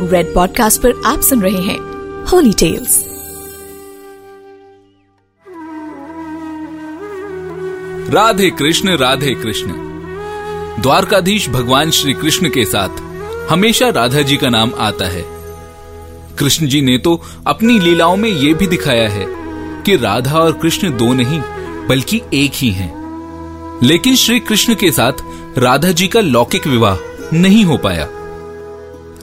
Red podcast पर आप सुन रहे हैं होली टेल्स राधे कृष्ण राधे कृष्ण। द्वारकाधीश भगवान श्री कृष्ण के साथ हमेशा राधा जी का नाम आता है। कृष्ण जी ने तो अपनी लीलाओं में यह भी दिखाया है कि राधा और कृष्ण दो नहीं, बल्कि एक ही हैं। लेकिन श्री कृष्ण के साथ राधा जी का लौकिक विवाह नहीं हो पाया।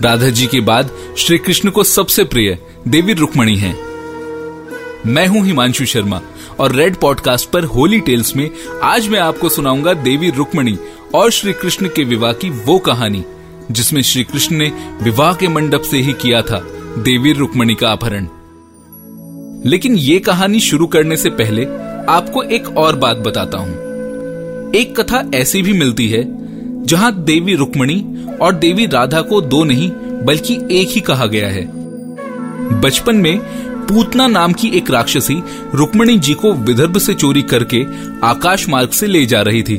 राधा जी के बाद श्री कृष्ण को सबसे प्रिय देवी रुक्मणी हैं। मैं हूँ हिमांशु शर्मा और रेड पॉडकास्ट पर होली टेल्स में आज मैं आपको सुनाऊँगा देवी रुक्मणी और श्री कृष्ण के विवाह की वो कहानी, जिसमें श्री कृष्ण ने विवाह के मंडप से ही किया था देवी रुक्मणी का अपहरण लेकिन ये कहानी शुरू करने से पहले आपको एक और बात बताता हूँ एक कथा ऐसी भी मिलती है जहाँ देवी रुक्मणी और देवी राधा को दो नहीं, बल्कि एक ही कहा गया है। बचपन में पूतना नाम की एक राक्षसी रुक्मणी जी को विदर्भ से चोरी करके आकाश मार्ग से ले जा रही थी।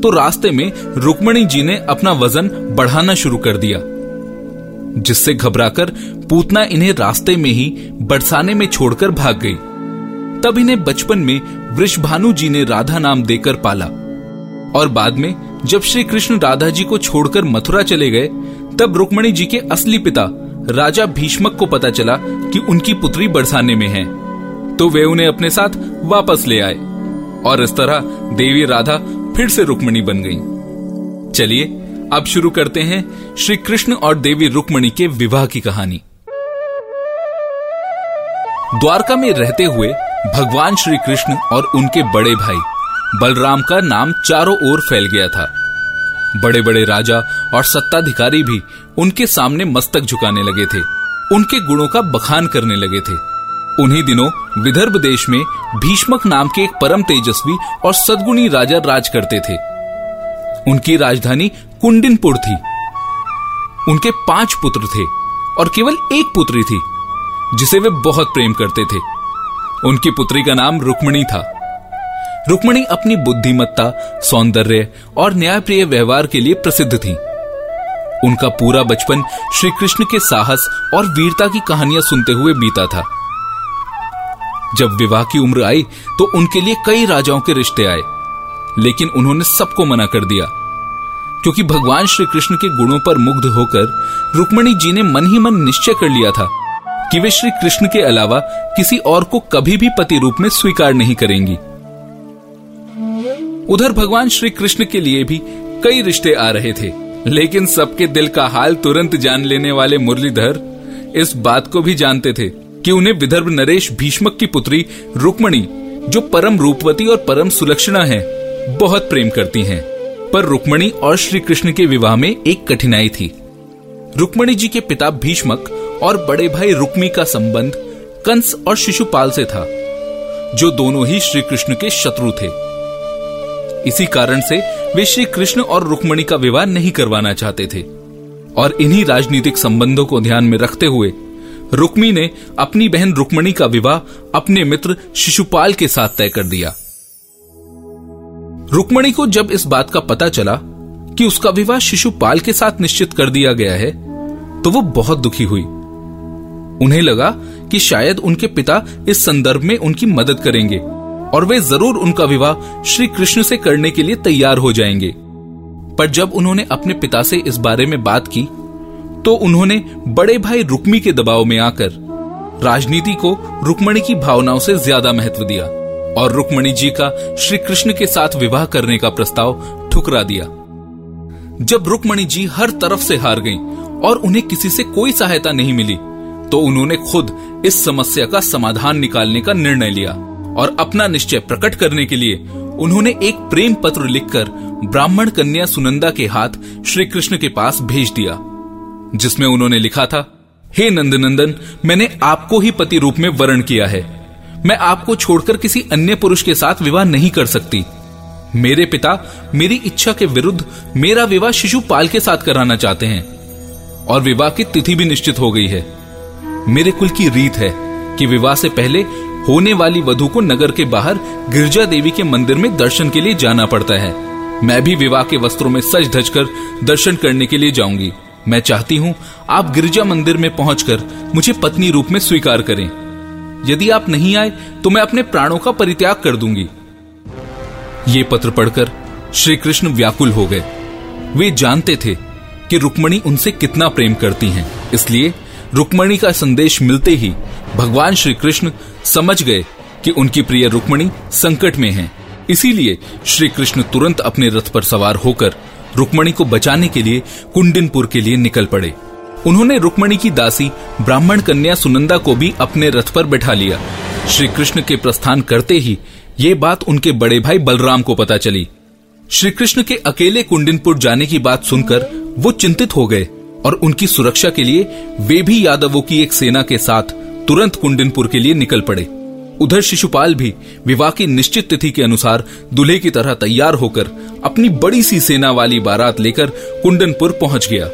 तो रास्ते में रुक्मणी जी ने अपना वज़न बढ़ाना शुरू कर दिया, जिससे घबराकर पूतना इन्हें रास्ते में ही बरसाने में छोड़कर भाग गई। तब इन्हें बचपन में वृषभानु जी ने राधा नाम देकर पाला और बाद में जब श्री कृष्ण राधा जी को छोड़कर मथुरा चले गए, तब रुक्मणी जी के असली पिता, राजा भीष्मक को पता चला कि उनकी पुत्री बरसाने में है। तो वे उन्हें अपने साथ वापस ले आए और इस तरह देवी राधा फिर से रुक्मणी बन गई। चलिए, अब शुरू करते हैं श्री कृष्ण और देवी रुक्मणी के विवाह की कहानी। द्वारका में रहते हुए भगवान श्री कृष्ण और उनके बड़े भाई बलराम का नाम चारों ओर फैल गया था। बड़े बड़े राजा और सत्ताधिकारी भी उनके सामने मस्तक झुकाने लगे थे। उनके गुणों का बखान करने लगे थे। उन्हीं दिनों विदर्भ देश में भीष्मक नाम के एक परम तेजस्वी और सदगुणी राजा राज करते थे। उनकी राजधानी कुंडिनपुर थी। उनके पाँच पुत्र थे और केवल एक पुत्री थी, जिसे वे बहुत प्रेम करते थे। उनकी पुत्री का नाम रुक्मणी था। रुक्मणी अपनी बुद्धिमत्ता, सौंदर्य और न्यायप्रिय व्यवहार के लिए प्रसिद्ध थी। उनका पूरा बचपन श्री कृष्ण के साहस और वीरता की कहानियाँ सुनते हुए बीता था। जब विवाह की उम्र आई तो उनके लिए कई राजाओं के रिश्ते आए, लेकिन उन्होंने सबको मना कर दिया। क्योंकि भगवान श्री कृष्ण के गुणों पर मुग्ध होकर रुक्मणी जी ने मन ही मन निश्चय कर लिया था कि वे श्री कृष्ण के अलावा किसी और को कभी भी पति रूप में स्वीकार नहीं करेंगी। उधर भगवान श्री कृष्ण के लिए भी कई रिश्ते आ रहे थे, लेकिन सबके दिल का हाल तुरंत जान लेने वाले मुरलीधर इस बात को भी जानते थे कि उन्हें विदर्भ नरेश भीष्मक की पुत्री रुक्मणी, जो परम रूपवती और परम सुलक्षणा है, बहुत प्रेम करती हैं। पर रुक्मणी और श्री कृष्ण के विवाह में एक कठिनाई थी रुक्मणी जी के पिता भीष्मक और बड़े भाई रुक्मी का संबंध कंस और शिशुपाल से था, जो दोनों ही श्री कृष्ण के शत्रु थे इसी कारण से वे श्री कृष्ण और रुक्मणी का विवाह नहीं करवाना चाहते थे। और इन्हीं राजनीतिक संबंधों को ध्यान में रखते हुए रुक्मी ने अपनी बहन रुक्मणी का विवाह अपने मित्र शिशुपाल के साथ तय कर दिया। रुक्मणी को जब इस बात का पता चला कि उसका विवाह शिशुपाल के साथ निश्चित कर दिया गया है तो वो बहुत दुखी हुई। उन्हें लगा कि शायद उनके पिता इस संदर्भ में उनकी मदद करेंगे। और वे ज़रूर उनका विवाह श्री कृष्ण से करने के लिए तैयार हो जाएँगे। पर जब उन्होंने अपने पिता से इस बारे में बात की तो उन्होंने बड़े भाई रुक्मी के दबाव में आकर राजनीति को रुक्मणी की भावनाओं से ज़्यादा महत्व दिया और रुक्मणी जी का श्री कृष्ण के साथ विवाह करने का प्रस्ताव ठुकरा दिया। जब रुक्मणी जी हर तरफ़ से हार गईं और उन्हें किसी से कोई सहायता नहीं मिली तो उन्होंने खुद इस समस्या का समाधान निकालने का निर्णय लिया। और अपना निश्चय प्रकट करने के लिए उन्होंने एक प्रेम पत्र लिखकर ब्राह्मण कन्या सुनंदा के हाथ श्री कृष्ण के पास भेज दिया, जिसमें उन्होंने लिखा था, हे hey नंदनंदन, मैंने आपको ही पति रूप में वर्ण किया है। मैं आपको छोड़कर किसी अन्य पुरुष के साथ विवाह नहीं कर सकती। मेरे पिता मेरी इच्छा के विरुद्ध मेरा विवाह शिशुपाल के साथ कराना चाहते हैं, और विवाह की तिथि भी निश्चित हो गई है। मेरे कुल की रीत है कि विवाह से पहले होने वाली वधु को नगर के बाहर गिरजा देवी के मंदिर में दर्शन के लिए जाना पड़ता है। मैं भी विवाह के वस्त्रों में सज धज कर दर्शन करने के लिए जाऊँगी। मैं चाहती हूँ आप गिरजा मंदिर में पहुंचकर मुझे पत्नी रूप में स्वीकार करें। यदि आप नहीं आए तो मैं अपने प्राणों का परित्याग कर दूँगी। ये पत्र पढ़कर श्री कृष्ण व्याकुल हो गए। वे जानते थे कि रुक्मणी उनसे कितना प्रेम करती हैं, इसलिए रुक्मणी का संदेश मिलते ही भगवान श्री कृष्ण समझ गए कि उनकी प्रिय रुक्मणी संकट में हैं। इसीलिए श्री कृष्ण तुरंत अपने रथ पर सवार होकर रुक्मणी को बचाने के लिए कुंडिनपुर के लिए निकल पड़े। उन्होंने रुक्मणी की दासी ब्राह्मण कन्या सुनंदा को भी अपने रथ पर बैठा लिया। श्री कृष्ण के प्रस्थान करते ही ये बात उनके बड़े भाई बलराम को पता चली। श्री कृष्ण के अकेले कुंडिनपुर जाने की बात सुनकर वो चिंतित हो गए। और उनकी सुरक्षा के लिए वे भी यादवों की एक सेना के साथ तुरंत कुंडनपुर के लिए निकल पड़े। उधर शिशुपाल भी विवाह की निश्चित तिथि के अनुसार दूल्हे की तरह तैयार होकर अपनी बड़ी सी सेना वाली बारात लेकर कुंडनपुर पहुँच गया।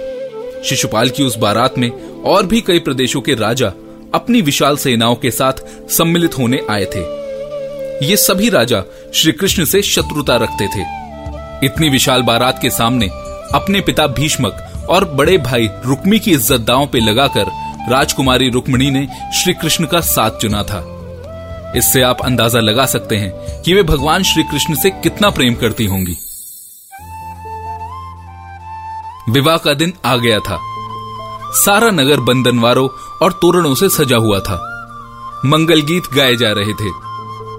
शिशुपाल की उस बारात में और भी कई प्रदेशों के राजा अपनी विशाल सेनाओं के साथ सम्मिलित होने आए थे। ये सभी राजा श्री कृष्ण से शत्रुता रखते थे। इतनी विशाल बारात के सामने अपने पिता भीष्मक और बड़े भाई रुक्मी की इज़्ज़त दांव पे लगाकर राजकुमारी रुक्मणी ने श्री कृष्ण का साथ चुना था। इससे आप अंदाज़ा लगा सकते हैं कि वे भगवान श्री कृष्ण से कितना प्रेम करती होंगी। विवाह का दिन आ गया था। सारा नगर बंधनवारों और तोरणों से सजा हुआ था। मंगल गीत गाए जा रहे थे।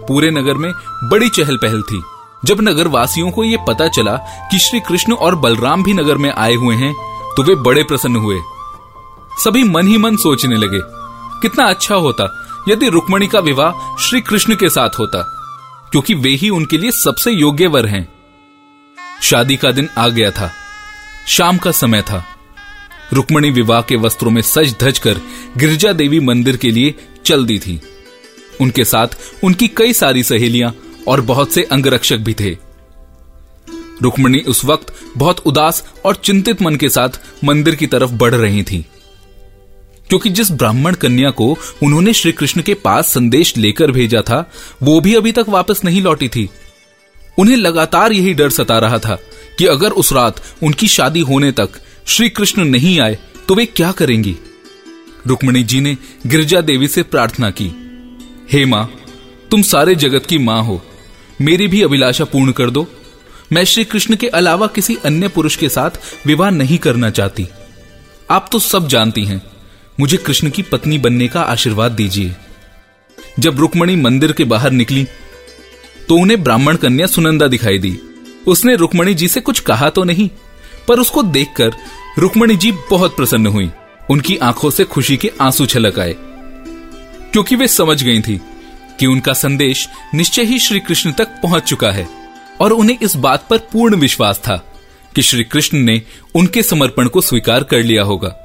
पूरे नगर में बड़ी चहल पहल थी। जब नगर वासियों को यह पता चला कि श्री कृष्ण और बलराम भी नगर में आए हुए हैं तो वे बड़े प्रसन्न हुए। सभी मन ही मन सोचने लगे, कितना अच्छा होता यदि रुक्मणी का विवाह श्री कृष्ण के साथ होता, क्योंकि वे ही उनके लिए सबसे योग्य वर हैं। शादी का दिन आ गया था, शाम का समय था। रुक्मणी विवाह के वस्त्रों में सज धज कर गिरजा देवी मंदिर के लिए चल दी थी। उनके साथ उनकी कई सारी सहेलियाँ और बहुत से अंगरक्षक भी थे। रुक्मणी उस वक्त बहुत उदास और चिंतित मन के साथ मंदिर की तरफ़ बढ़ रही थी। क्योंकि जिस ब्राह्मण कन्या को उन्होंने श्री कृष्ण के पास संदेश लेकर भेजा था, वो भी अभी तक वापस नहीं लौटी थी। उन्हें लगातार यही डर सता रहा था कि अगर उस रात उनकी शादी होने तक श्री कृष्ण नहीं आए तो वे क्या करेंगी? रुक्मणी जी ने गिरजा देवी से प्रार्थना की, हे माँ, तुम सारे जगत की माँ हो। मेरी भी अभिलाषा पूर्ण कर दो मैं श्री कृष्ण के अलावा किसी अन्य पुरुष के साथ विवाह नहीं करना चाहती। आप तो सब जानती हैं। मुझे कृष्ण की पत्नी बनने का आशीर्वाद दीजिए। जब रुक्मणी मंदिर के बाहर निकली तो उन्हें ब्राह्मण कन्या सुनंदा दिखाई दी। उसने रुक्मणी जी से कुछ कहा तो नहीं, पर उसको देखकर रुक्मणी जी बहुत प्रसन्न हुई। उनकी आँखों से खुशी के आँसू छलक आए। क्योंकि वे समझ गई थी कि उनका संदेश निश्चय ही श्री कृष्ण तक पहुँच चुका है। और उन्हें इस बात पर पूर्ण विश्वास था कि श्री कृष्ण ने उनके समर्पण को स्वीकार कर लिया होगा।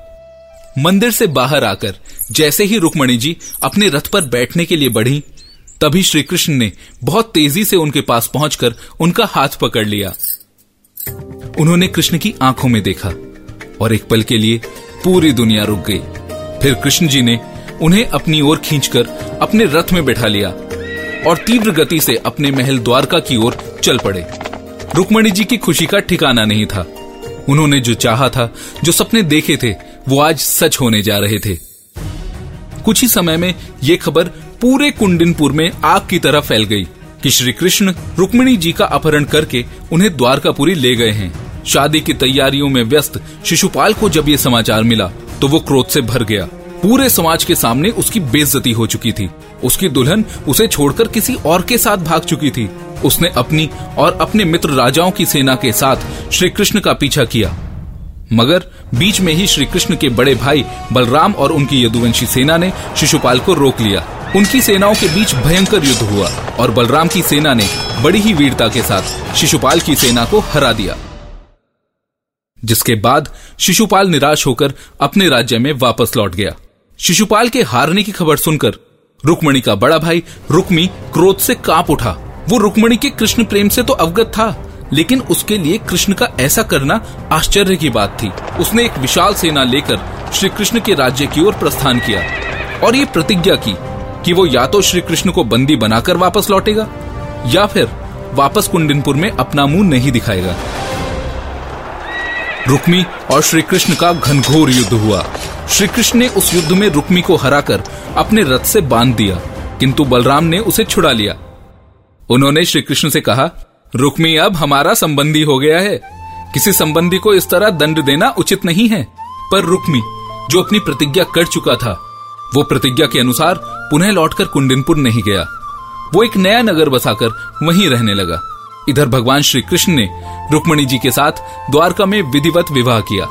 मंदिर से बाहर आकर जैसे ही रुक्मणी जी अपने रथ पर बैठने के लिए बढ़ी, तभी श्री कृष्ण ने बहुत तेज़ी से उनके पास पहुंचकर उनका हाथ पकड़ लिया। उन्होंने कृष्ण की आँखों में देखा और एक पल के लिए पूरी दुनिया रुक गई। फिर कृष्ण जी ने उन्हें अपनी ओर खींचकर अपने रथ में बैठा लिया। और तीव्र गति से अपने महल द्वारका की ओर चल पड़े। रुक्मणी जी की खुशी का ठिकाना नहीं था। उन्होंने जो चाहा था, जो सपने देखे थे, वो आज सच होने जा रहे थे। कुछ ही समय में ये खबर पूरे कुंडिनपुर में आग की तरह फैल गई कि श्री कृष्ण रुक्मिणी जी का अपहरण करके उन्हें द्वारकापुरी ले गए हैं। शादी की तैयारियों में व्यस्त शिशुपाल को जब ये समाचार मिला तो वो क्रोध से भर गया। पूरे समाज के सामने उसकी बेइज्जती हो चुकी थी। उसकी दुल्हन उसे छोड़कर किसी और के साथ भाग चुकी थी। उसने अपनी और अपने मित्र राजाओं की सेना के साथ श्री कृष्ण का पीछा किया। मगर बीच में ही श्री कृष्ण के बड़े भाई बलराम और उनकी यदुवंशी सेना ने शिशुपाल को रोक लिया। उनकी सेनाओं के बीच भयंकर युद्ध हुआ और बलराम की सेना ने बड़ी ही वीरता के साथ शिशुपाल की सेना को हरा दिया। जिसके बाद शिशुपाल निराश होकर अपने राज्य में वापस लौट गया। शिशुपाल के हारने की खबर सुनकर रुक्मणी का बड़ा भाई रुक्मी क्रोध से काँप उठा। वो रुक्मणी के कृष्ण प्रेम से तो अवगत था, लेकिन उसके लिए कृष्ण का ऐसा करना आश्चर्य की बात थी। उसने एक विशाल सेना लेकर श्री कृष्ण के राज्य की ओर प्रस्थान किया और ये प्रतिज्ञा की कि वो या तो श्री कृष्ण को बंदी बनाकर वापस लौटेगा, या फिर वापस कुंडिनपुर में अपना मुँह नहीं दिखाएगा। रुक्मी और श्री कृष्ण का घनघोर युद्ध हुआ। श्री कृष्ण ने उस युद्ध में रुक्मी को हराकर अपने रथ से बाँध दिया, किंतु बलराम ने उसे छुड़ा लिया। उन्होंने श्री कृष्ण से कहा, रुक्मी, अब हमारा संबंधी हो गया है। किसी संबंधी को इस तरह दंड देना उचित नहीं है। पर रुक्मी, जो अपनी प्रतिज्ञा कर चुका था, वो प्रतिज्ञा के अनुसार पुनः लौटकर कुंडिनपुर नहीं गया। वो एक नया नगर बसाकर वहीं रहने लगा। इधर भगवान श्री कृष्ण ने रुक्मणी जी के साथ द्वारका में विधिवत विवाह किया।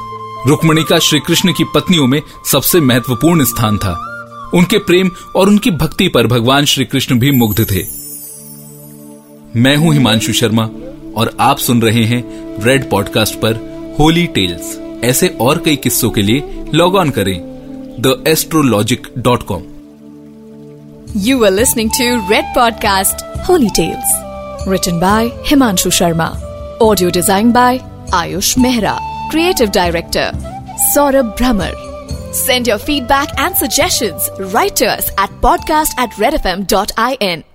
रुक्मणी का श्री कृष्ण की पत्नियों में सबसे महत्वपूर्ण स्थान था। उनके प्रेम और उनकी भक्ति पर भगवान श्री कृष्ण भी मुग्ध थे। मैं हूँ हिमांशु शर्मा और आप सुन रहे हैं रेड पॉडकास्ट पर होली टेल्स ऐसे और कई किस्सों के लिए लॉग ऑन करें the astrologic dot com you are listening to red podcast holy tales written by Himanshu Sharma audio design by Ayush Mehra. Creative Director Saurabh Brahmer. Send your feedback and suggestions right to us at podcast at redfm.in.